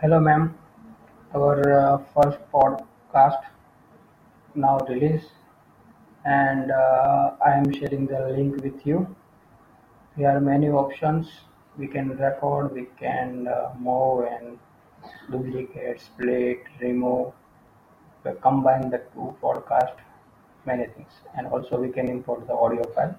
Hello, ma'am. Our uh, first podcast now released, and uh, I am sharing the link with you. There are many options. We can record, we can uh, move and duplicate, split, remove, uh, combine the two podcast, many things, and also we can import the audio file.